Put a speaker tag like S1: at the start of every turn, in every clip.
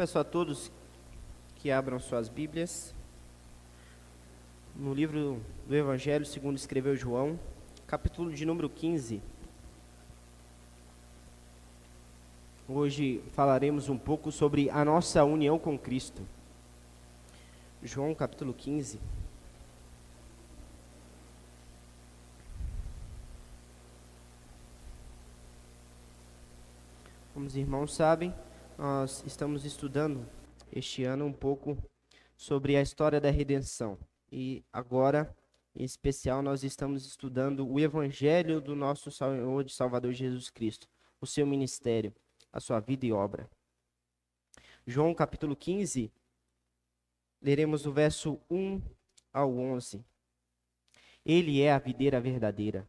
S1: Peço a todos que abram suas Bíblias no livro do Evangelho segundo escreveu João, capítulo de número 15. Hoje falaremos um pouco sobre a nossa união com Cristo. João capítulo 15. Como os irmãos sabem, nós estamos estudando este ano um pouco sobre a história da redenção. E agora, em especial, nós estamos estudando o Evangelho do nosso Senhor e Salvador Jesus Cristo, o seu ministério, a sua vida e obra. João capítulo 15, leremos o verso 1 ao 11. Ele é a videira verdadeira.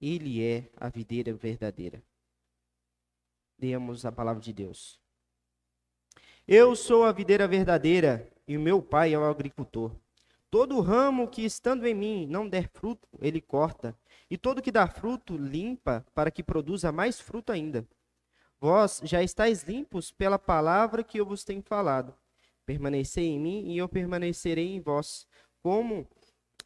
S1: Ele é a videira verdadeira. Demos a palavra de Deus. Eu sou a videira verdadeira e o meu pai é o agricultor. Todo ramo que estando em mim não der fruto, ele corta, e todo que dá fruto, limpa, para que produza mais fruto ainda. Vós já estáis limpos pela palavra que eu vos tenho falado. Permanecei em mim e eu permanecerei em vós. Como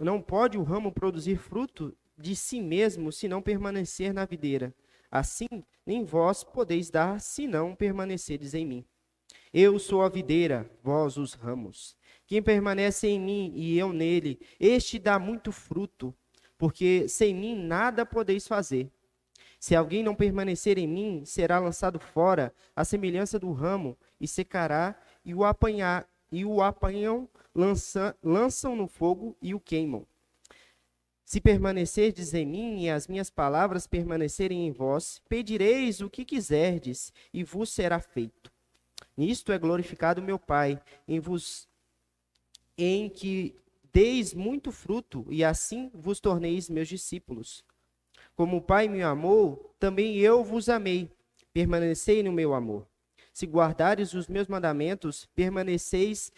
S1: não pode o ramo produzir fruto de si mesmo se não permanecer na videira? Assim, nem vós podeis dar se não permaneceres em mim. Eu sou a videira, vós os ramos. Quem permanece em mim e eu nele, este dá muito fruto, porque sem mim nada podeis fazer. Se alguém não permanecer em mim, será lançado fora, à semelhança do ramo, e secará, e o apanhar, e o apanham, lança, lançam no fogo e o queimam. Se permanecerdes em mim e as minhas palavras permanecerem em vós, pedireis o que quiserdes, e vos será feito. Nisto é glorificado meu Pai, em vos em que deis muito fruto, e assim vos torneis meus discípulos. Como o Pai me amou, também eu vos amei. Permanecei no meu amor. Se guardares os meus mandamentos, permaneceis,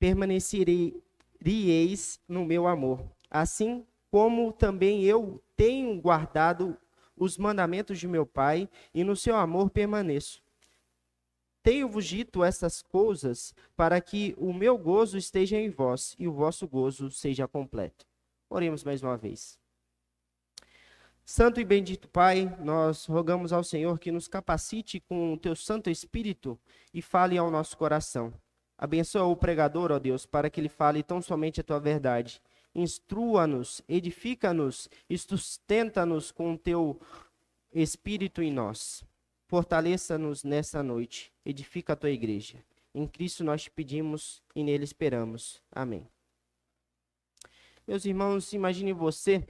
S1: permanecereis no meu amor. Assim como também eu tenho guardado os mandamentos de meu Pai, e no seu amor permaneço. Tenho-vos dito essas coisas para que o meu gozo esteja em vós e o vosso gozo seja completo. Oremos mais uma vez. Santo e bendito Pai, nós rogamos ao Senhor que nos capacite com o teu Santo Espírito e fale ao nosso coração. Abençoa o pregador, ó Deus, para que ele fale tão somente a tua verdade. Instrua-nos, edifica-nos e sustenta-nos com o teu Espírito em nós. Fortaleça-nos nessa noite. Edifica a tua igreja. Em Cristo nós te pedimos e nele esperamos. Amém. Meus irmãos, imagine você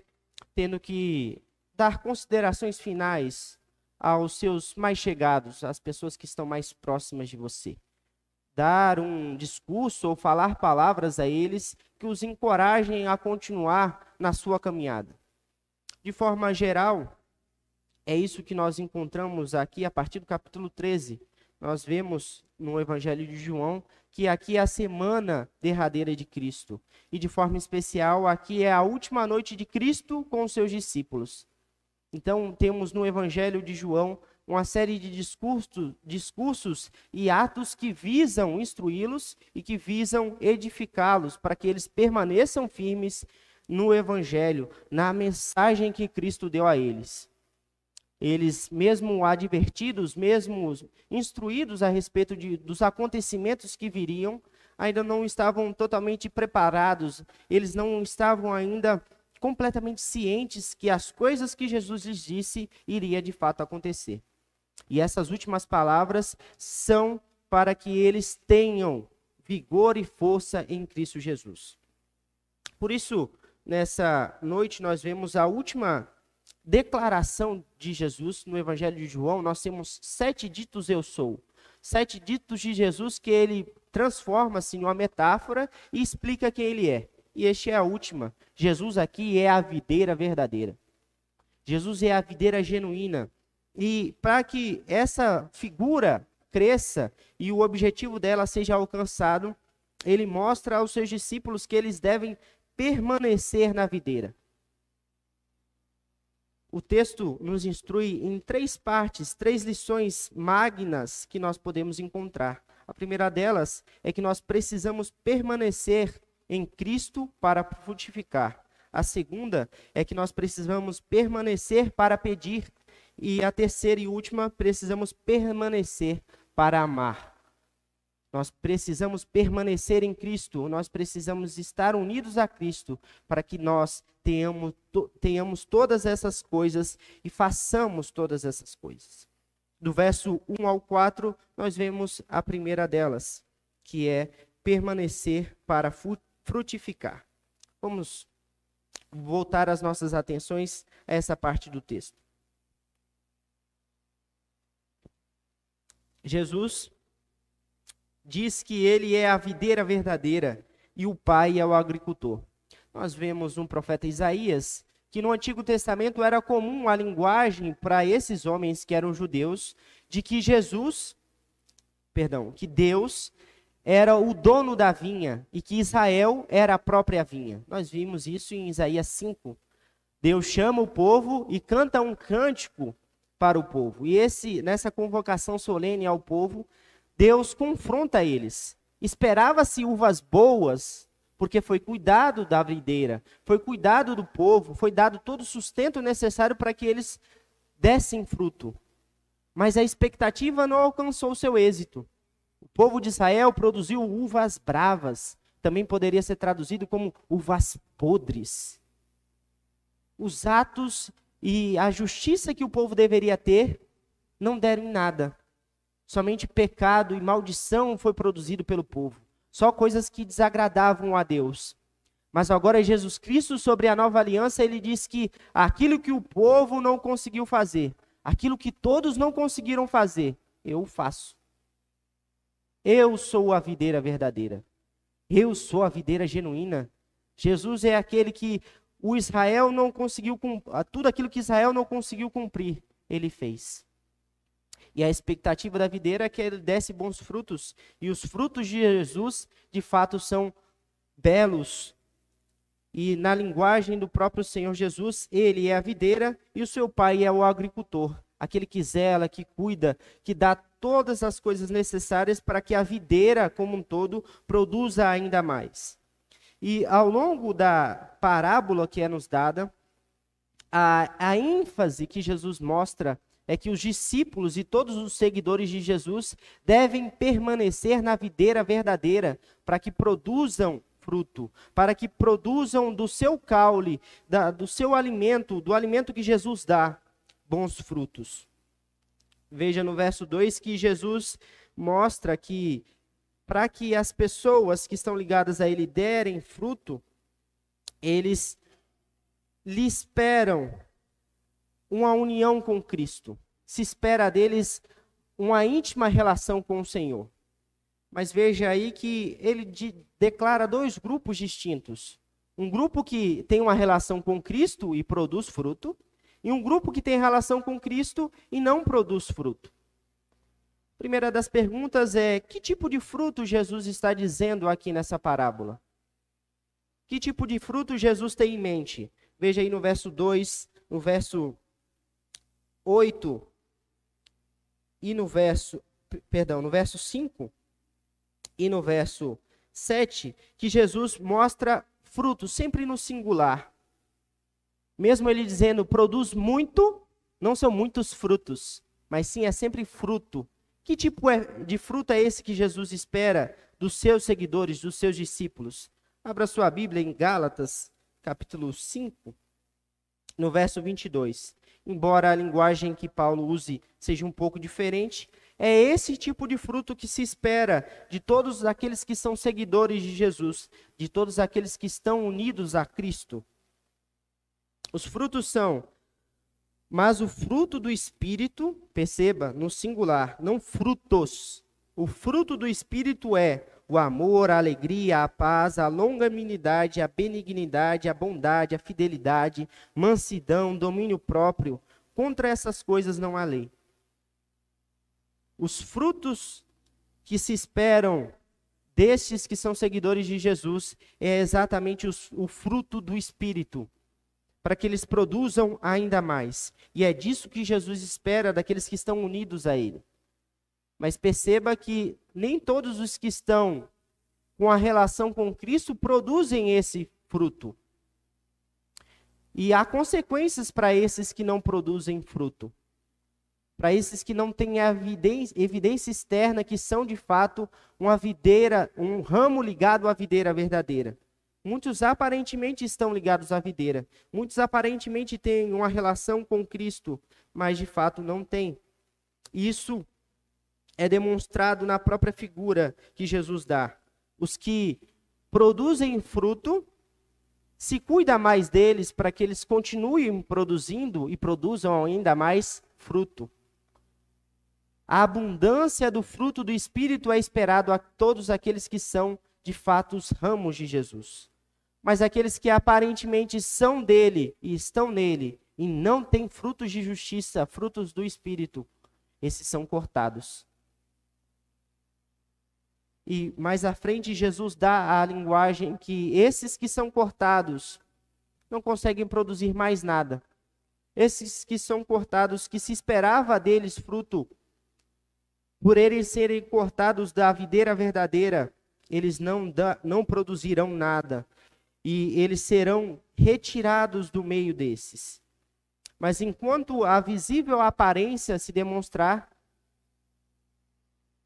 S1: tendo que dar considerações finais aos seus mais chegados, às pessoas que estão mais próximas de você. Dar um discurso ou falar palavras a eles que os encorajem a continuar na sua caminhada. De forma geral, é isso que nós encontramos aqui a partir do capítulo 13. Nós vemos no Evangelho de João que aqui é a semana derradeira de Cristo. E de forma especial, aqui é a última noite de Cristo com os seus discípulos. Então, temos no Evangelho de João uma série de discursos, discursos e atos que visam instruí-los e que visam edificá-los para que eles permaneçam firmes no Evangelho, na mensagem que Cristo deu a eles eles, mesmo advertidos, mesmo instruídos a respeito de, dos acontecimentos que viriam, ainda não estavam totalmente preparados, eles não estavam ainda completamente cientes que as coisas que Jesus lhes disse iria de fato acontecer. E essas últimas palavras são para que eles tenham vigor e força em Cristo Jesus. Por isso, nessa noite nós vemos a última declaração de Jesus no Evangelho de João, nós temos sete ditos eu sou. Sete ditos de Jesus que ele transforma-se em uma metáfora e explica quem ele é. E este é a última. Jesus aqui é a videira verdadeira. Jesus é a videira genuína. E para que essa figura cresça e o objetivo dela seja alcançado, ele mostra aos seus discípulos que eles devem permanecer na videira o texto nos instrui em três partes, três lições magnas que nós podemos encontrar. A primeira delas é que nós precisamos permanecer em Cristo para frutificar. A segunda é que nós precisamos permanecer para pedir. E a terceira e última, precisamos permanecer para amar. Nós precisamos permanecer em Cristo, nós precisamos estar unidos a Cristo para que nós tenhamos, to, tenhamos todas essas coisas e façamos todas essas coisas. Do verso 1 ao 4, nós vemos a primeira delas, que é permanecer para frutificar. Vamos voltar as nossas atenções a essa parte do texto. Jesus diz que ele é a videira verdadeira e o pai é o agricultor. Nós vemos um profeta Isaías que no Antigo Testamento era comum a linguagem para esses homens que eram judeus de que Jesus, perdão, que Deus era o dono da vinha e que Israel era a própria vinha. Nós vimos isso em Isaías 5. Deus chama o povo e canta um cântico para o povo. E esse nessa convocação solene ao povo, Deus confronta eles. Esperava-se uvas boas, porque foi cuidado da videira, foi cuidado do povo, foi dado todo o sustento necessário para que eles dessem fruto. Mas a expectativa não alcançou seu êxito. O povo de Israel produziu uvas bravas, também poderia ser traduzido como uvas podres. Os atos e a justiça que o povo deveria ter não deram em nada. Somente pecado e maldição foi produzido pelo povo. Só coisas que desagradavam a Deus. Mas agora Jesus Cristo, sobre a nova aliança, ele diz que aquilo que o povo não conseguiu fazer, aquilo que todos não conseguiram fazer, eu faço. Eu sou a videira verdadeira. Eu sou a videira genuína. Jesus é aquele que o Israel não conseguiu tudo aquilo que Israel não conseguiu cumprir, ele fez. E a expectativa da videira é que ele desse bons frutos, e os frutos de Jesus, de fato, são belos. E na linguagem do próprio Senhor Jesus, ele é a videira e o seu pai é o agricultor, aquele que zela, que cuida, que dá todas as coisas necessárias para que a videira como um todo produza ainda mais. E ao longo da parábola que é nos dada, a, a ênfase que Jesus mostra é que os discípulos e todos os seguidores de Jesus devem permanecer na videira verdadeira para que produzam fruto, para que produzam do seu caule, da, do seu alimento, do alimento que Jesus dá, bons frutos. Veja no verso 2 que Jesus mostra que para que as pessoas que estão ligadas a Ele derem fruto, eles lhe esperam uma união com Cristo. Se espera deles uma íntima relação com o Senhor. Mas veja aí que ele de, declara dois grupos distintos. Um grupo que tem uma relação com Cristo e produz fruto, e um grupo que tem relação com Cristo e não produz fruto. Primeira das perguntas é: que tipo de fruto Jesus está dizendo aqui nessa parábola? Que tipo de fruto Jesus tem em mente? Veja aí no verso 2, no verso 8 e no verso, perdão, no verso 5 e no verso 7, que Jesus mostra fruto sempre no singular. Mesmo ele dizendo produz muito, não são muitos frutos, mas sim é sempre fruto que tipo é, de fruto é esse que Jesus espera dos seus seguidores, dos seus discípulos? Abra sua Bíblia em Gálatas, capítulo 5, no verso 22. Embora a linguagem que Paulo use seja um pouco diferente, é esse tipo de fruto que se espera de todos aqueles que são seguidores de Jesus, de todos aqueles que estão unidos a Cristo. Os frutos são mas o fruto do Espírito, perceba, no singular, não frutos. O fruto do Espírito é o amor, a alegria, a paz, a longanimidade, a benignidade, a bondade, a fidelidade, mansidão, domínio próprio. Contra essas coisas não há lei. Os frutos que se esperam destes que são seguidores de Jesus é exatamente os, o fruto do Espírito para que eles produzam ainda mais. E é disso que Jesus espera daqueles que estão unidos a Ele. Mas perceba que nem todos os que estão com a relação com Cristo produzem esse fruto. E há consequências para esses que não produzem fruto. Para esses que não têm evidência, externa que são de fato uma videira, um ramo ligado à videira verdadeira. Muitos aparentemente estão ligados à videira. Muitos aparentemente têm uma relação com Cristo, mas de fato não têm. Isso é demonstrado na própria figura que Jesus dá. Os que produzem fruto, se cuida mais deles para que eles continuem produzindo e produzam ainda mais fruto. A abundância do fruto do Espírito é esperado a todos aqueles que são, de fato, os ramos de Jesus. Mas aqueles que aparentemente são dele e estão nele e não têm frutos de justiça, frutos do Espírito, esses são cortados. E mais à frente, Jesus dá a linguagem que esses que são cortados não conseguem produzir mais nada. Esses que são cortados, que se esperava deles fruto, por eles serem cortados da videira verdadeira, eles não, da, não produzirão nada e eles serão retirados do meio desses. Mas enquanto a visível aparência se demonstrar,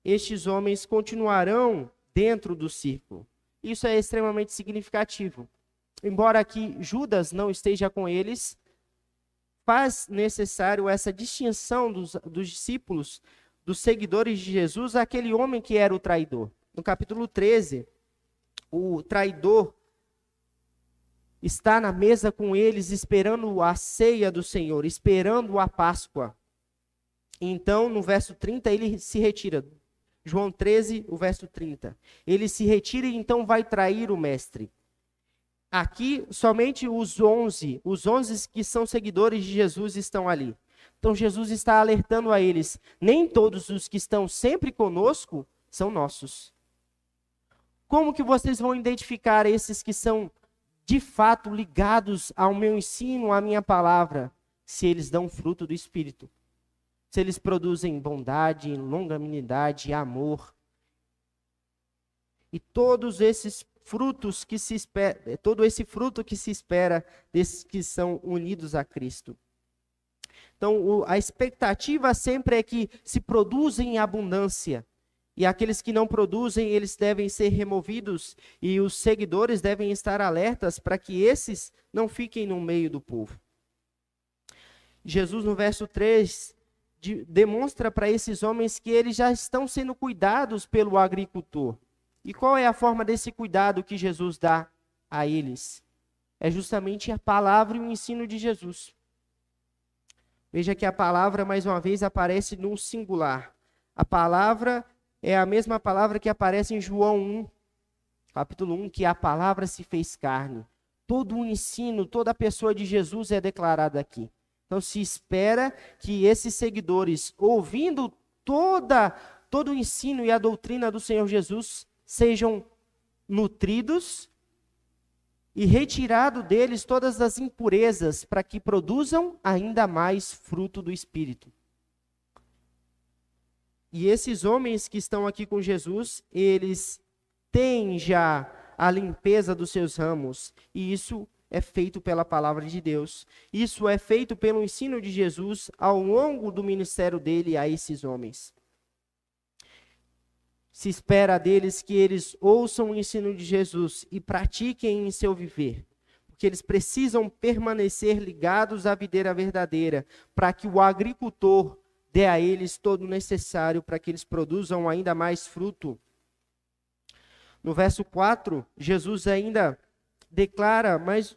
S1: estes homens continuarão dentro do círculo. Isso é extremamente significativo. Embora aqui Judas não esteja com eles, faz necessário essa distinção dos, dos discípulos, dos seguidores de Jesus, aquele homem que era o traidor. No capítulo 13, o traidor está na mesa com eles, esperando a ceia do Senhor, esperando a Páscoa. Então, no verso 30, ele se retira. João 13, o verso 30. Ele se retira e então vai trair o mestre. Aqui, somente os 11, os 11 que são seguidores de Jesus estão ali. Então, Jesus está alertando a eles: nem todos os que estão sempre conosco são nossos. Como que vocês vão identificar esses que são de fato ligados ao meu ensino, à minha palavra, se eles dão fruto do Espírito. Se eles produzem bondade, longanimidade, amor. E todos esses frutos que se espera, todo esse fruto que se espera desses que são unidos a Cristo. Então, o, a expectativa sempre é que se produza em abundância. E aqueles que não produzem, eles devem ser removidos, e os seguidores devem estar alertas para que esses não fiquem no meio do povo. Jesus, no verso 3, de, demonstra para esses homens que eles já estão sendo cuidados pelo agricultor. E qual é a forma desse cuidado que Jesus dá a eles? É justamente a palavra e o ensino de Jesus. Veja que a palavra, mais uma vez, aparece no singular. A palavra é a mesma palavra que aparece em João 1, capítulo 1, que a palavra se fez carne. Todo o ensino, toda a pessoa de Jesus é declarada aqui. Então se espera que esses seguidores, ouvindo toda todo o ensino e a doutrina do Senhor Jesus, sejam nutridos e retirado deles todas as impurezas para que produzam ainda mais fruto do espírito. E esses homens que estão aqui com Jesus, eles têm já a limpeza dos seus ramos, e isso é feito pela palavra de Deus. Isso é feito pelo ensino de Jesus ao longo do ministério dele a esses homens. Se espera deles que eles ouçam o ensino de Jesus e pratiquem em seu viver, porque eles precisam permanecer ligados à videira verdadeira, para que o agricultor dê a eles todo o necessário para que eles produzam ainda mais fruto. No verso 4, Jesus ainda declara, mas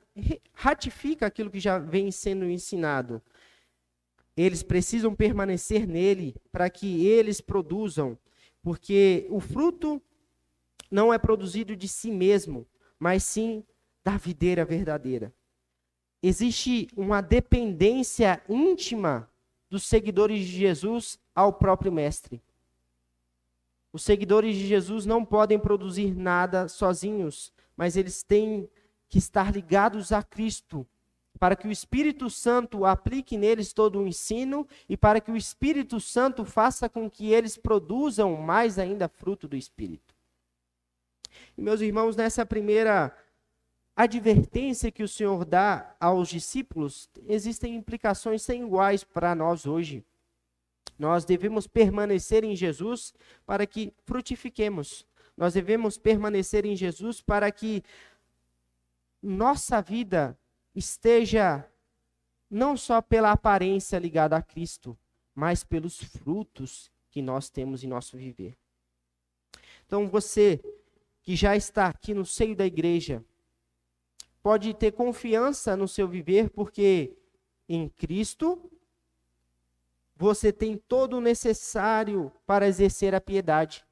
S1: ratifica aquilo que já vem sendo ensinado. Eles precisam permanecer nele para que eles produzam, porque o fruto não é produzido de si mesmo, mas sim da videira verdadeira. Existe uma dependência íntima dos seguidores de Jesus ao próprio Mestre. Os seguidores de Jesus não podem produzir nada sozinhos, mas eles têm que estar ligados a Cristo para que o Espírito Santo aplique neles todo o ensino e para que o Espírito Santo faça com que eles produzam mais ainda fruto do Espírito. E meus irmãos, nessa primeira advertência que o Senhor dá aos discípulos, existem implicações sem iguais para nós hoje. Nós devemos permanecer em Jesus para que frutifiquemos. Nós devemos permanecer em Jesus para que nossa vida esteja não só pela aparência ligada a Cristo, mas pelos frutos que nós temos em nosso viver. Então você que já está aqui no seio da igreja, pode ter confiança no seu viver, porque em Cristo você tem todo o necessário para exercer a piedade.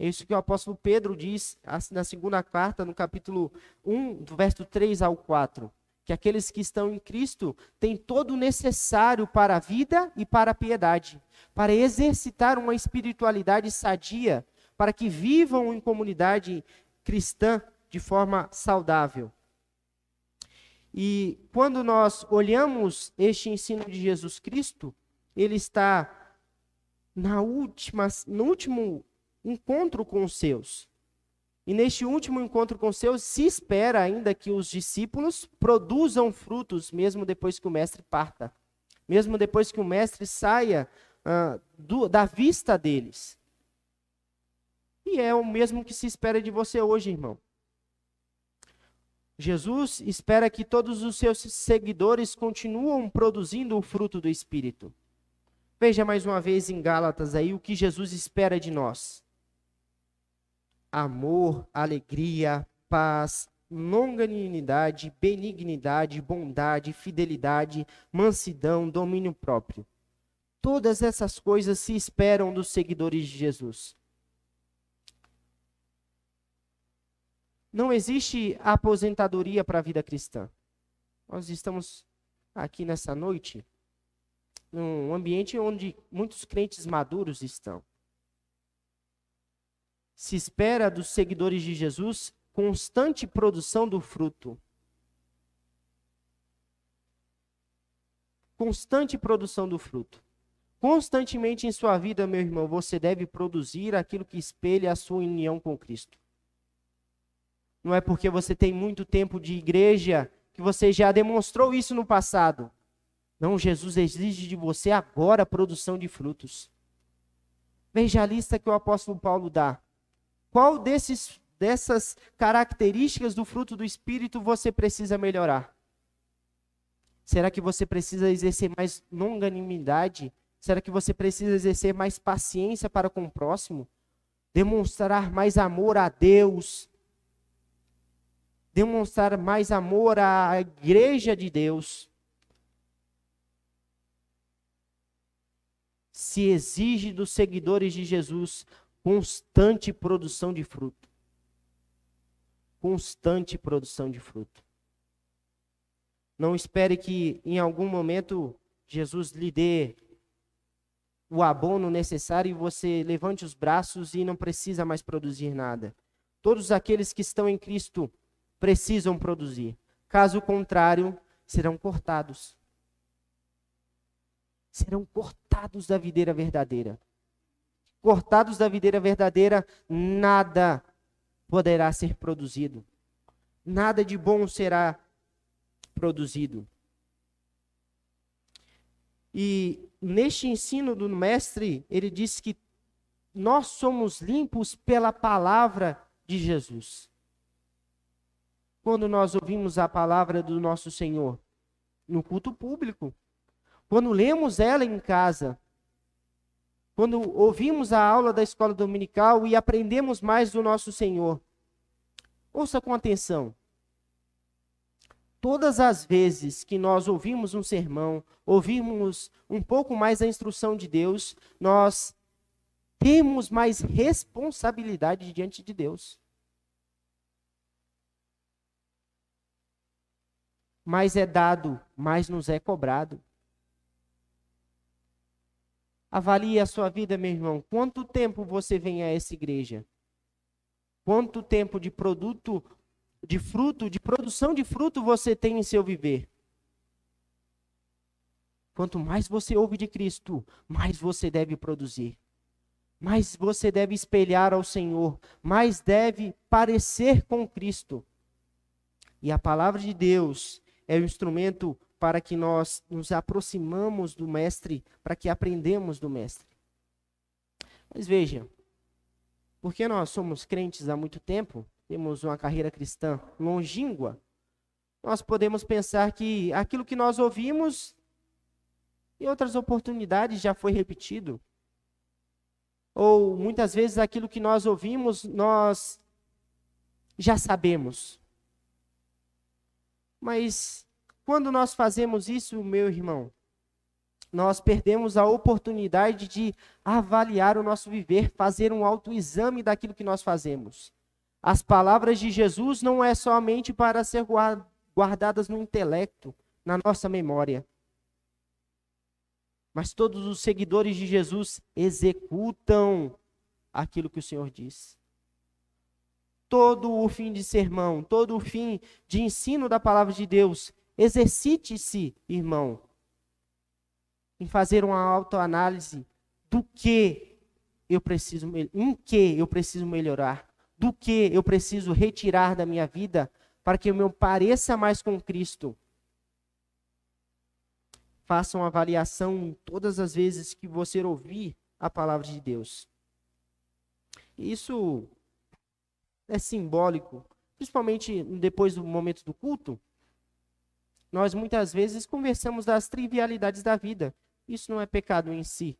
S1: É isso que o apóstolo Pedro diz na segunda carta, no capítulo 1, do verso 3 ao 4 que aqueles que estão em Cristo têm todo o necessário para a vida e para a piedade, para exercitar uma espiritualidade sadia, para que vivam em comunidade cristã de forma saudável. E quando nós olhamos este ensino de Jesus Cristo, ele está na última, no último encontro com os seus. E neste último encontro com seus, se espera ainda que os discípulos produzam frutos, mesmo depois que o mestre parta, mesmo depois que o mestre saia uh, do, da vista deles. E é o mesmo que se espera de você hoje, irmão. Jesus espera que todos os seus seguidores continuem produzindo o fruto do Espírito. Veja mais uma vez em Gálatas aí o que Jesus espera de nós amor, alegria, paz, longanimidade, benignidade, bondade, fidelidade, mansidão, domínio próprio. Todas essas coisas se esperam dos seguidores de Jesus. Não existe aposentadoria para a vida cristã. Nós estamos aqui nessa noite num ambiente onde muitos crentes maduros estão se espera dos seguidores de Jesus constante produção do fruto. Constante produção do fruto. Constantemente em sua vida, meu irmão, você deve produzir aquilo que espelha a sua união com Cristo. Não é porque você tem muito tempo de igreja que você já demonstrou isso no passado. Não, Jesus exige de você agora a produção de frutos. Veja a lista que o apóstolo Paulo dá. Qual desses, dessas características do fruto do Espírito você precisa melhorar? Será que você precisa exercer mais longanimidade? Será que você precisa exercer mais paciência para com o próximo? Demonstrar mais amor a Deus? Demonstrar mais amor à igreja de Deus? Se exige dos seguidores de Jesus constante produção de fruto. Constante produção de fruto. Não espere que em algum momento Jesus lhe dê o abono necessário e você levante os braços e não precisa mais produzir nada. Todos aqueles que estão em Cristo precisam produzir. Caso contrário, serão cortados. Serão cortados da videira verdadeira cortados da videira verdadeira, nada poderá ser produzido. Nada de bom será produzido. E neste ensino do mestre, ele diz que nós somos limpos pela palavra de Jesus. Quando nós ouvimos a palavra do nosso Senhor no culto público, quando lemos ela em casa, quando ouvimos a aula da escola dominical e aprendemos mais do nosso Senhor. Ouça com atenção. Todas as vezes que nós ouvimos um sermão, ouvimos um pouco mais a instrução de Deus, nós temos mais responsabilidade diante de Deus. Mais é dado, mais nos é cobrado. Avalie a sua vida, meu irmão. Quanto tempo você vem a essa igreja? Quanto tempo de produto, de fruto, de produção de fruto você tem em seu viver? Quanto mais você ouve de Cristo, mais você deve produzir. Mais você deve espelhar ao Senhor, mais deve parecer com Cristo. E a palavra de Deus é o instrumento para que nós nos aproximamos do mestre, para que aprendemos do mestre. Mas veja, porque nós somos crentes há muito tempo, temos uma carreira cristã longínqua, nós podemos pensar que aquilo que nós ouvimos em outras oportunidades já foi repetido. Ou muitas vezes aquilo que nós ouvimos, nós já sabemos. Mas quando nós fazemos isso, meu irmão, nós perdemos a oportunidade de avaliar o nosso viver, fazer um autoexame daquilo que nós fazemos. As palavras de Jesus não é somente para ser guardadas no intelecto, na nossa memória. Mas todos os seguidores de Jesus executam aquilo que o Senhor diz. Todo o fim de sermão, todo o fim de ensino da palavra de Deus, exercite-se, irmão, em fazer uma autoanálise do que eu preciso, em que eu preciso melhorar, do que eu preciso retirar da minha vida para que eu me pareça mais com Cristo. Faça uma avaliação todas as vezes que você ouvir a palavra de Deus. Isso é simbólico, principalmente depois do momento do culto. Nós muitas vezes conversamos das trivialidades da vida. Isso não é pecado em si.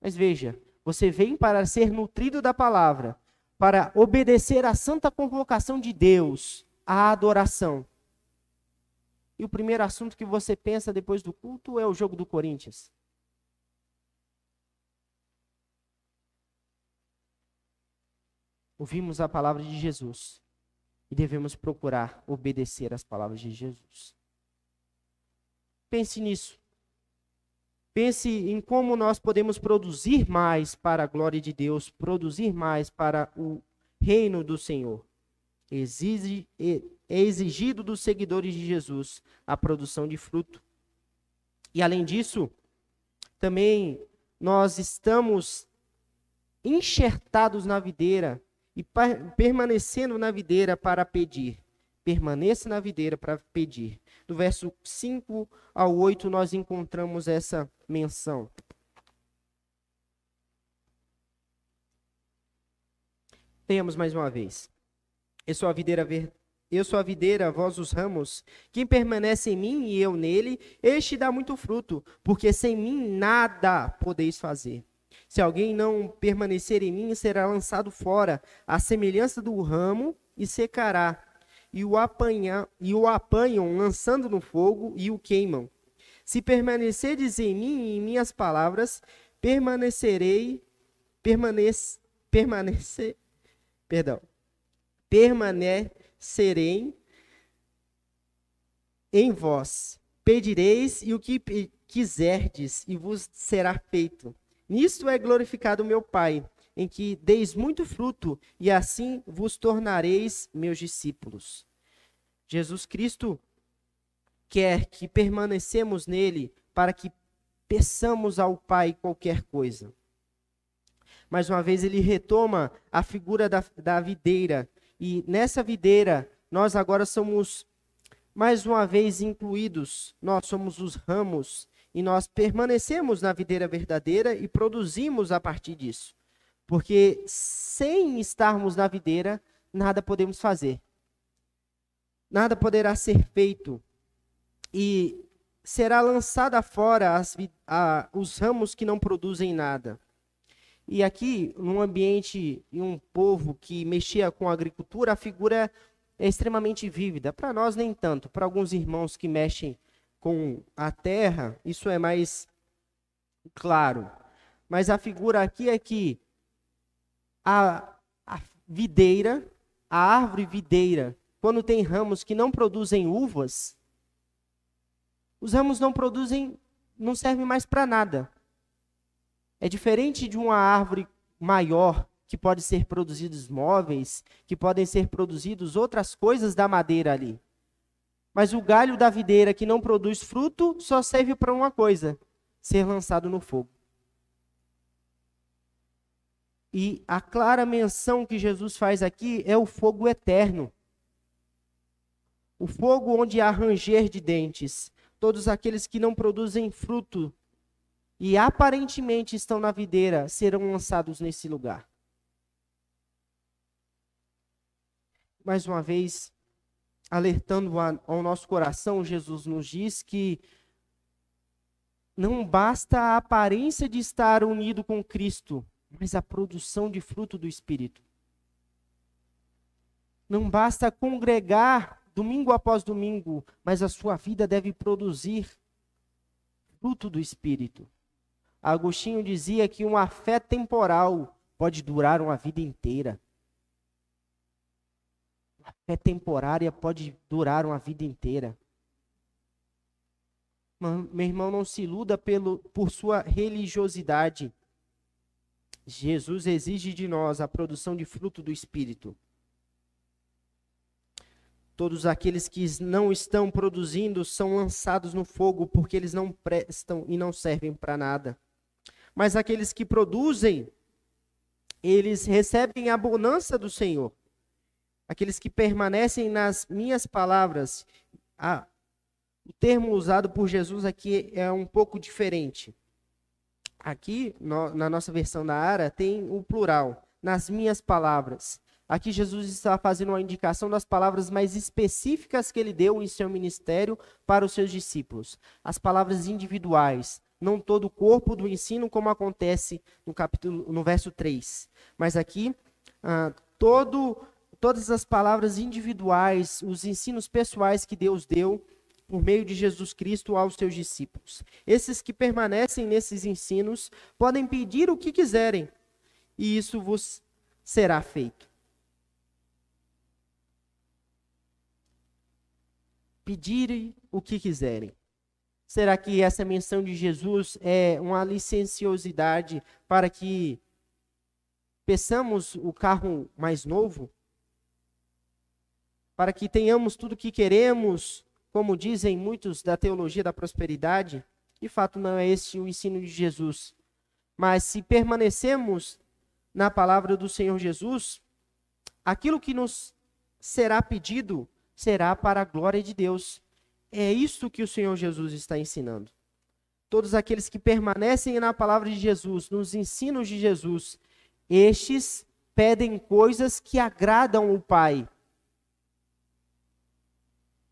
S1: Mas veja, você vem para ser nutrido da palavra, para obedecer à santa convocação de Deus, a adoração. E o primeiro assunto que você pensa depois do culto é o jogo do Corinthians. Ouvimos a palavra de Jesus e devemos procurar obedecer às palavras de Jesus. Pense nisso. Pense em como nós podemos produzir mais para a glória de Deus, produzir mais para o reino do Senhor. Exige, é exigido dos seguidores de Jesus a produção de fruto. E além disso, também nós estamos enxertados na videira e permanecendo na videira para pedir. Permaneça na videira para pedir. Do verso 5 ao 8 nós encontramos essa menção. Tenhamos mais uma vez. Eu sou a videira ver... Eu sou a videira, vós os ramos. Quem permanece em mim e eu nele, este dá muito fruto, porque sem mim nada podeis fazer. Se alguém não permanecer em mim, será lançado fora, à semelhança do ramo, e secará. E o, apanha, e o apanham, lançando no fogo, e o queimam. Se permanecerdes em mim e em minhas palavras, permanecerei, permanece, permanecer, perdão, permanecerei em vós. Pedireis e o que quiserdes, e vos será feito. Nisto é glorificado meu Pai, em que deis muito fruto, e assim vos tornareis meus discípulos. Jesus Cristo quer que permanecemos nele para que peçamos ao Pai qualquer coisa. Mais uma vez, ele retoma a figura da, da videira e nessa videira, nós agora somos mais uma vez incluídos. Nós somos os ramos e nós permanecemos na videira verdadeira e produzimos a partir disso. Porque sem estarmos na videira, nada podemos fazer. Nada poderá ser feito. E será lançada fora as, a, os ramos que não produzem nada. E aqui, num ambiente e um povo que mexia com a agricultura, a figura é extremamente vívida. Para nós, nem tanto. Para alguns irmãos que mexem com a terra, isso é mais claro. Mas a figura aqui é que a, a videira, a árvore videira, quando tem ramos que não produzem uvas, os ramos não produzem, não servem mais para nada. É diferente de uma árvore maior que pode ser produzidos móveis, que podem ser produzidos outras coisas da madeira ali. Mas o galho da videira que não produz fruto só serve para uma coisa: ser lançado no fogo. E a clara menção que Jesus faz aqui é o fogo eterno. O fogo onde há ranger de dentes. Todos aqueles que não produzem fruto e aparentemente estão na videira serão lançados nesse lugar. Mais uma vez, alertando ao nosso coração, Jesus nos diz que não basta a aparência de estar unido com Cristo, mas a produção de fruto do Espírito. Não basta congregar domingo após domingo, mas a sua vida deve produzir fruto do Espírito. Agostinho dizia que uma fé temporal pode durar uma vida inteira. Uma fé temporária pode durar uma vida inteira. Meu irmão, não se iluda pelo, por sua religiosidade. Jesus exige de nós a produção de fruto do Espírito. Todos aqueles que não estão produzindo são lançados no fogo porque eles não prestam e não servem para nada. Mas aqueles que produzem, eles recebem a bonança do Senhor. Aqueles que permanecem nas minhas palavras. A, o termo usado por Jesus aqui é um pouco diferente. Aqui, no, na nossa versão da Ara, tem o plural, nas minhas palavras. Aqui Jesus está fazendo uma indicação das palavras mais específicas que ele deu em seu ministério para os seus discípulos. As palavras individuais, não todo o corpo do ensino, como acontece no capítulo, no verso 3. Mas aqui, ah, todo, todas as palavras individuais, os ensinos pessoais que Deus deu por meio de Jesus Cristo aos seus discípulos. Esses que permanecem nesses ensinos podem pedir o que quiserem, e isso vos será feito. Pedirem o que quiserem. Será que essa menção de Jesus é uma licenciosidade para que peçamos o carro mais novo? Para que tenhamos tudo o que queremos como dizem muitos da teologia da prosperidade, de fato não é este o ensino de Jesus. Mas se permanecemos na palavra do Senhor Jesus, aquilo que nos será pedido será para a glória de Deus. É isso que o Senhor Jesus está ensinando. Todos aqueles que permanecem na palavra de Jesus, nos ensinos de Jesus, estes pedem coisas que agradam o Pai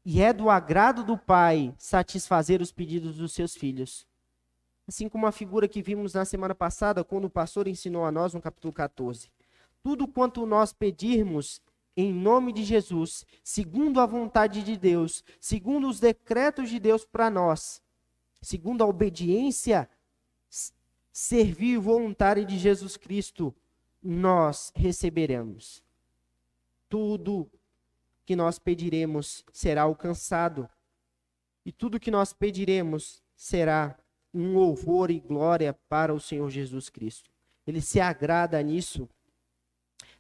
S1: e é do agrado do Pai satisfazer os pedidos dos seus filhos. Assim como a figura que vimos na semana passada, quando o pastor ensinou a nós no capítulo 14. Tudo quanto nós pedirmos em nome de Jesus, segundo a vontade de Deus, segundo os decretos de Deus para nós, segundo a obediência servir voluntária de Jesus Cristo, nós receberemos. Tudo que nós pediremos será alcançado. E tudo que nós pediremos será um louvor e glória para o Senhor Jesus Cristo. Ele se agrada nisso.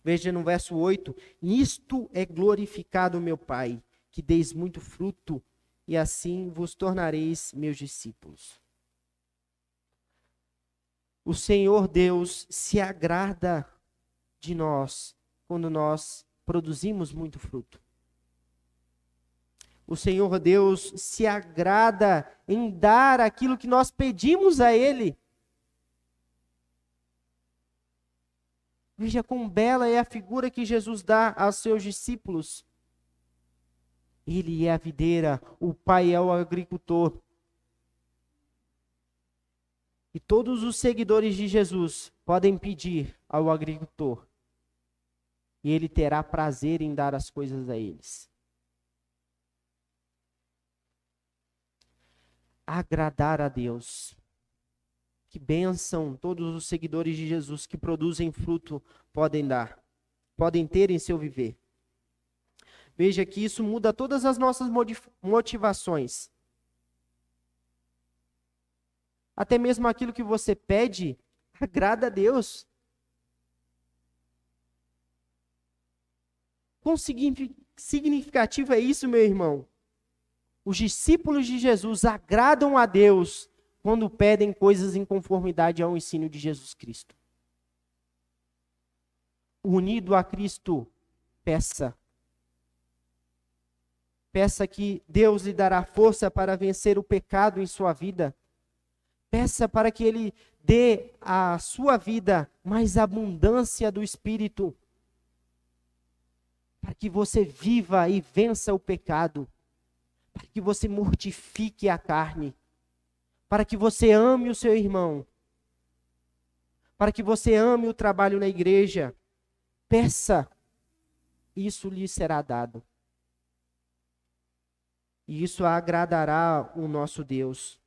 S1: Veja no verso 8: Nisto é glorificado meu Pai, que deis muito fruto, e assim vos tornareis meus discípulos. O Senhor Deus se agrada de nós quando nós produzimos muito fruto o Senhor Deus se agrada em dar aquilo que nós pedimos a Ele. Veja quão bela é a figura que Jesus dá aos seus discípulos. Ele é a videira, o Pai é o agricultor. E todos os seguidores de Jesus podem pedir ao agricultor. E ele terá prazer em dar as coisas a eles. Agradar a Deus. Que bênção todos os seguidores de Jesus que produzem fruto podem dar, podem ter em seu viver. Veja que isso muda todas as nossas motivações. Até mesmo aquilo que você pede agrada a Deus. Quão significativo é isso, meu irmão? Os discípulos de Jesus agradam a Deus quando pedem coisas em conformidade ao ensino de Jesus Cristo. Unido a Cristo, peça. Peça que Deus lhe dará força para vencer o pecado em sua vida. Peça para que Ele dê à sua vida mais abundância do Espírito. Para que você viva e vença o pecado. Para que você mortifique a carne para que você ame o seu irmão, para que você ame o trabalho na igreja. Peça, isso lhe será dado. E isso agradará o nosso Deus.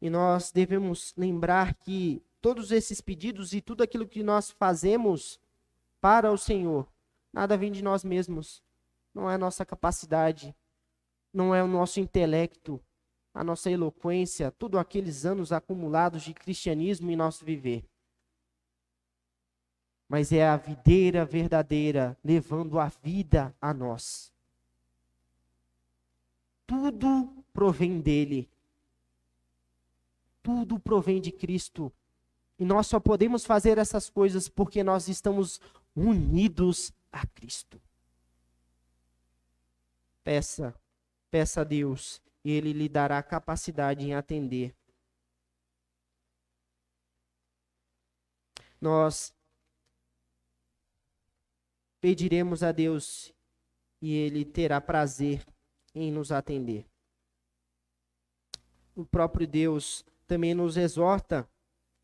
S1: E nós devemos lembrar que todos esses pedidos e tudo aquilo que nós fazemos para o Senhor, nada vem de nós mesmos. Não é nossa capacidade, não é o nosso intelecto, a nossa eloquência, todos aqueles anos acumulados de cristianismo em nosso viver. Mas é a videira verdadeira levando a vida a nós. Tudo provém dele. Tudo provém de Cristo. E nós só podemos fazer essas coisas porque nós estamos unidos a Cristo. Peça Peça a Deus e Ele lhe dará capacidade em atender. Nós pediremos a Deus e Ele terá prazer em nos atender. O próprio Deus também nos exorta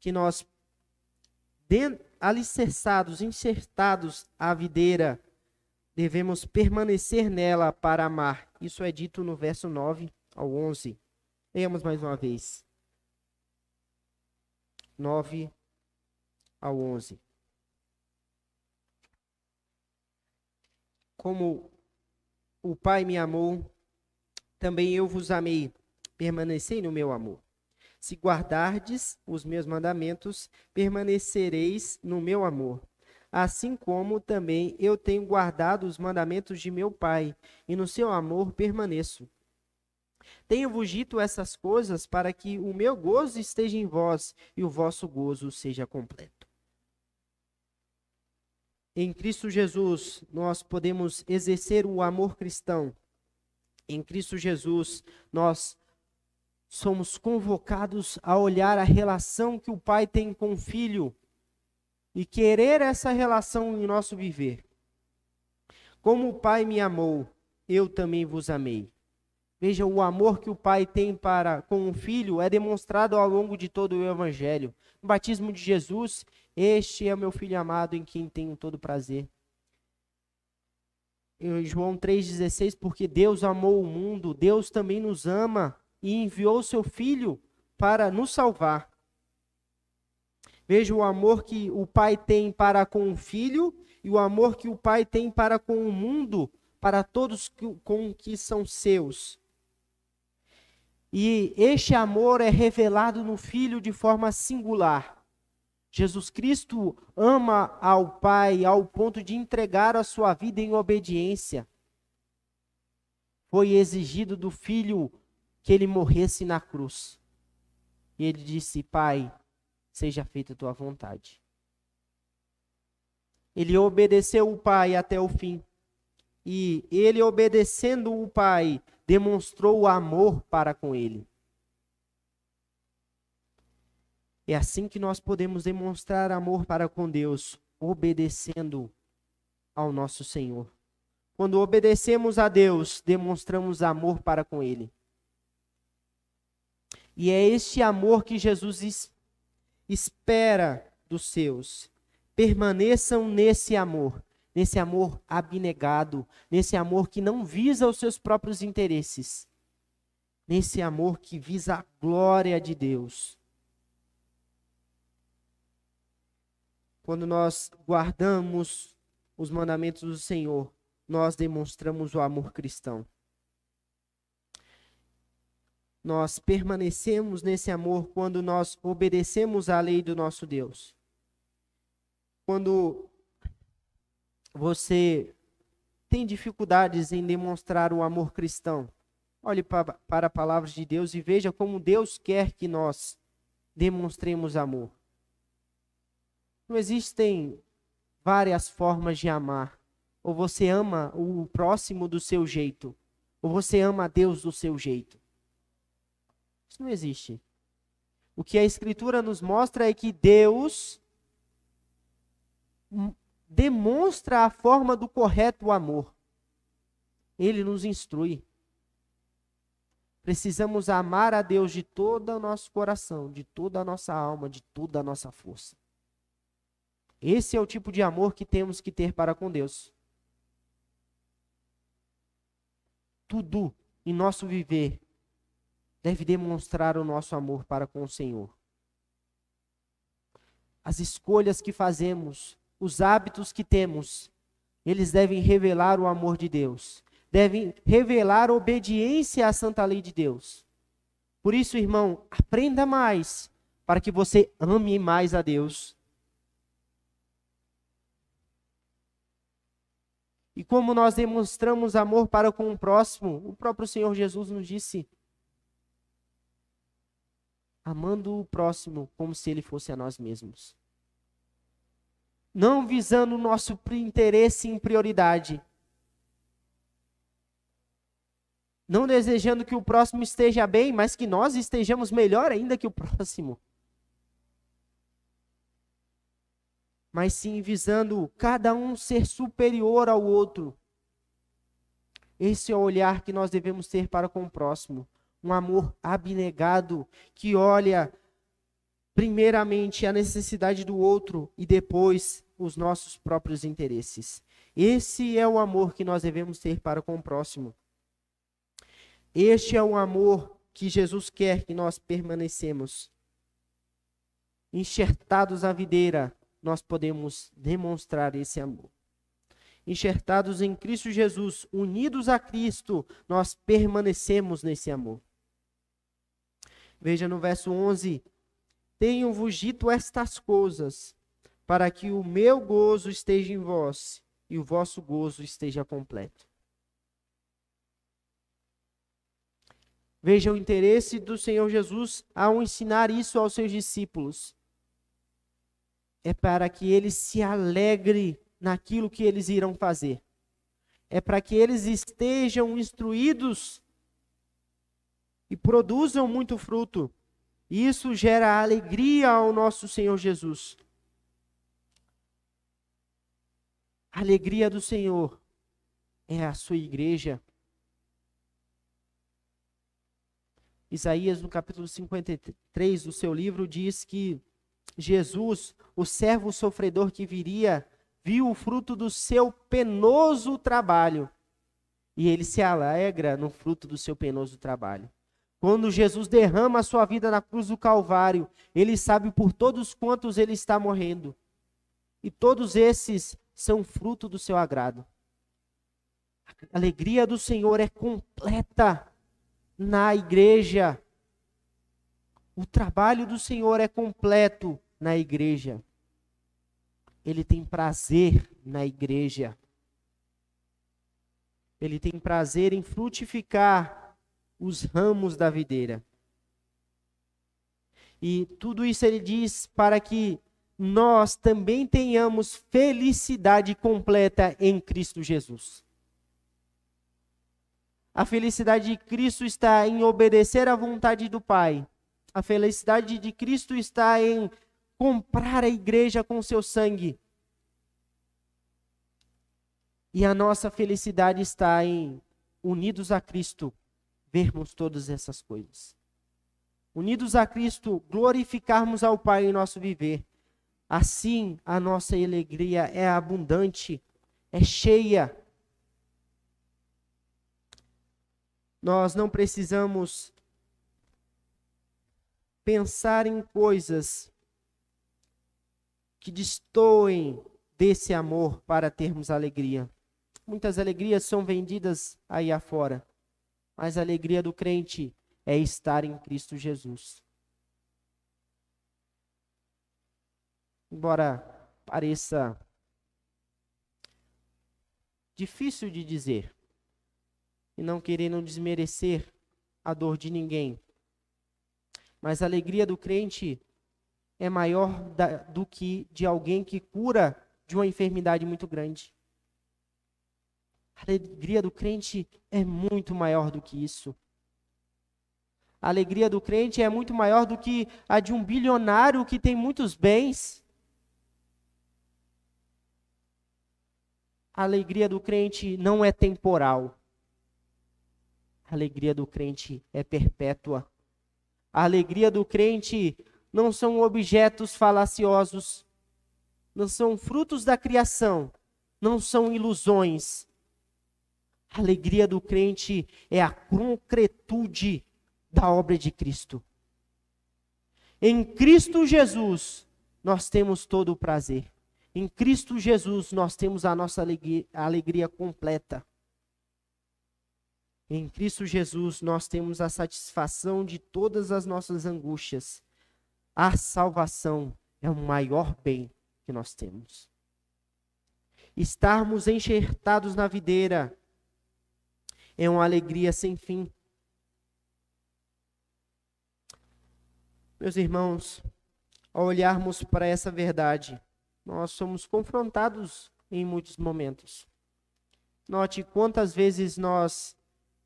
S1: que nós, alicerçados, enxertados à videira, devemos permanecer nela para amar. Isso é dito no verso 9 ao 11. Leamos mais uma vez. 9 ao 11. Como o Pai me amou, também eu vos amei. Permanecei no meu amor. Se guardardes os meus mandamentos, permanecereis no meu amor assim como também eu tenho guardado os mandamentos de meu Pai, e no seu amor permaneço. Tenho-vos dito essas coisas para que o meu gozo esteja em vós e o vosso gozo seja completo. Em Cristo Jesus, nós podemos exercer o amor cristão. Em Cristo Jesus, nós somos convocados a olhar a relação que o pai tem com o filho e querer essa relação em nosso viver. Como o Pai me amou, eu também vos amei. Veja, o amor que o Pai tem para com o Filho é demonstrado ao longo de todo o Evangelho. No batismo de Jesus, este é o meu Filho amado em quem tenho todo prazer. Em João 3,16, porque Deus amou o mundo, Deus também nos ama e enviou seu Filho para nos salvar. Veja o amor que o pai tem para com o filho e o amor que o pai tem para com o mundo, para todos que, com que são seus. E este amor é revelado no filho de forma singular. Jesus Cristo ama ao Pai ao ponto de entregar a sua vida em obediência. Foi exigido do filho que ele morresse na cruz. E ele disse: Pai, seja feita tua vontade. Ele obedeceu o pai até o fim. E ele, obedecendo o pai, demonstrou o amor para com ele. É assim que nós podemos demonstrar amor para com Deus, obedecendo ao nosso Senhor. Quando obedecemos a Deus, demonstramos amor para com Ele. E é este amor que Jesus espera dos seus. Permaneçam nesse amor, nesse amor abnegado, nesse amor que não visa os seus próprios interesses, nesse amor que visa a glória de Deus. Quando nós guardamos os mandamentos do Senhor, nós demonstramos o amor cristão nós permanecemos nesse amor quando nós obedecemos à lei do nosso Deus. Quando você tem dificuldades em demonstrar o amor cristão, Olhe para, para a palavra de Deus e veja como Deus quer que nós demonstremos amor. Não existem várias formas de amar. Ou você ama o próximo do seu jeito, ou você ama a Deus do seu jeito. Isso não existe. O que a Escritura nos mostra é que Deus demonstra a forma do correto amor. Ele nos instrui. Precisamos amar a Deus de todo o nosso coração, de toda a nossa alma, de toda a nossa força. Esse é o tipo de amor que temos que ter para com Deus. Tudo em nosso viver deve demonstrar o nosso amor para com o Senhor. As escolhas que fazemos, os hábitos que temos, eles devem revelar o amor de Deus, devem revelar obediência à santa lei de Deus. Por isso, irmão, aprenda mais para que você ame mais a Deus E como nós demonstramos amor para com o próximo, o próprio Senhor Jesus nos disse: amando o próximo como se ele fosse a nós mesmos. Não visando o nosso interesse em prioridade. Não desejando que o próximo esteja bem, mas que nós estejamos melhor ainda que o próximo. mas sim visando cada um ser superior ao outro. Esse é o olhar que nós devemos ter para com o próximo. Um amor abnegado que olha primeiramente a necessidade do outro e depois os nossos próprios interesses. Esse é o amor que nós devemos ter para com o próximo. Este é o amor que Jesus quer que nós permanecemos enxertados à videira, nós podemos demonstrar esse amor. Enxertados em Cristo Jesus, unidos a Cristo, nós permanecemos nesse amor. Veja no verso 11: Tenho-vos dito estas coisas, para que o meu gozo esteja em vós e o vosso gozo esteja completo. Veja o interesse do Senhor Jesus ao ensinar isso aos seus discípulos é para que eles se alegrem naquilo que eles irão fazer. É para que eles estejam instruídos e produzam muito fruto. Isso gera alegria ao nosso Senhor Jesus. A alegria do Senhor é a sua igreja. Isaías, no capítulo 53 do seu livro, diz que Jesus, o servo sofredor que viria, viu o fruto do seu penoso trabalho. E ele se alegra no fruto do seu penoso trabalho. Quando Jesus derrama a sua vida na cruz do Calvário, ele sabe por todos quantos ele está morrendo. E todos esses são fruto do seu agrado. A alegria do Senhor é completa na igreja. O trabalho do Senhor é completo na igreja. Ele tem prazer na igreja. Ele tem prazer em frutificar os ramos da videira. E tudo isso ele diz para que nós também tenhamos felicidade completa em Cristo Jesus. A felicidade de Cristo está em obedecer à vontade do Pai. A felicidade de Cristo está em comprar a igreja com seu sangue. E a nossa felicidade está em, unidos a Cristo, vermos todas essas coisas. Unidos a Cristo, glorificarmos ao Pai em nosso viver. Assim, a nossa alegria é abundante, é cheia. Nós não precisamos pensar em coisas que destoem desse amor para termos alegria. Muitas alegrias são vendidas aí afora, mas a alegria do crente é estar em Cristo Jesus. Embora pareça difícil de dizer, e não querendo desmerecer a dor de ninguém. Mas a alegria do crente é maior da, do que de alguém que cura de uma enfermidade muito grande. A alegria do crente é muito maior do que isso. A alegria do crente é muito maior do que a de um bilionário que tem muitos bens. A alegria do crente não é temporal. A alegria do crente é perpétua. A alegria do crente não são objetos falaciosos, não são frutos da criação, não são ilusões. A alegria do crente é a concretude da obra de Cristo. Em Cristo Jesus, nós temos todo o prazer. Em Cristo Jesus, nós temos a nossa alegria, a alegria completa. Em Cristo Jesus, nós temos a satisfação de todas as nossas angústias. A salvação é o maior bem que nós temos. Estarmos enxertados na videira é uma alegria sem fim. Meus irmãos, ao olharmos para essa verdade, nós somos confrontados em muitos momentos. Note quantas vezes nós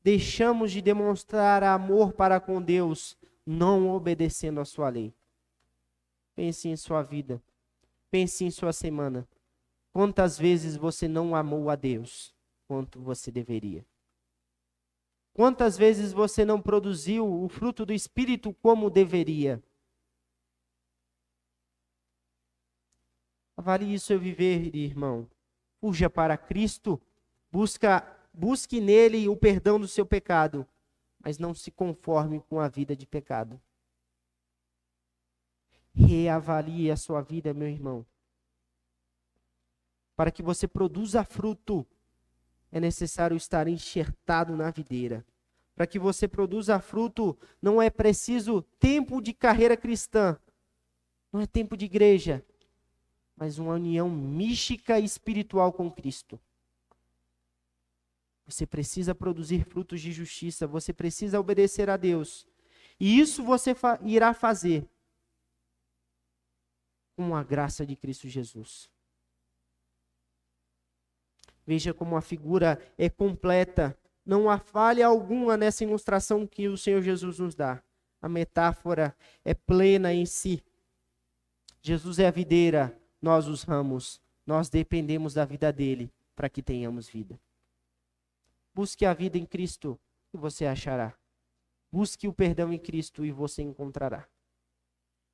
S1: deixamos de demonstrar amor para com Deus, não obedecendo a sua lei. Pense em sua vida. Pense em sua semana. Quantas vezes você não amou a Deus quanto você deveria? Quantas vezes você não produziu o fruto do Espírito como deveria? Avalie seu viver, irmão. Fuja para Cristo, busca busque nele o perdão do seu pecado, mas não se conforme com a vida de pecado. Reavalie a sua vida, meu irmão. Para que você produza fruto, é necessário estar enxertado na videira. Para que você produza fruto, não é preciso tempo de carreira cristã, não é tempo de igreja, mas uma união mística e espiritual com Cristo. Você precisa produzir frutos de justiça, você precisa obedecer a Deus. E isso você fa irá fazer com a graça de Cristo Jesus. Veja como a figura é completa. Não há falha alguma nessa ilustração que o Senhor Jesus nos dá. A metáfora é plena em si. Jesus é a videira, nós os ramos. Nós dependemos da vida dele para que tenhamos vida. Busque a vida em Cristo e você achará. Busque o perdão em Cristo e você encontrará.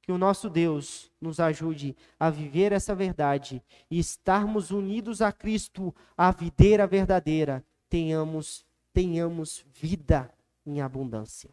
S1: Que o nosso Deus nos ajude a viver essa verdade e estarmos unidos a Cristo, a videira verdadeira, tenhamos tenhamos vida em abundância.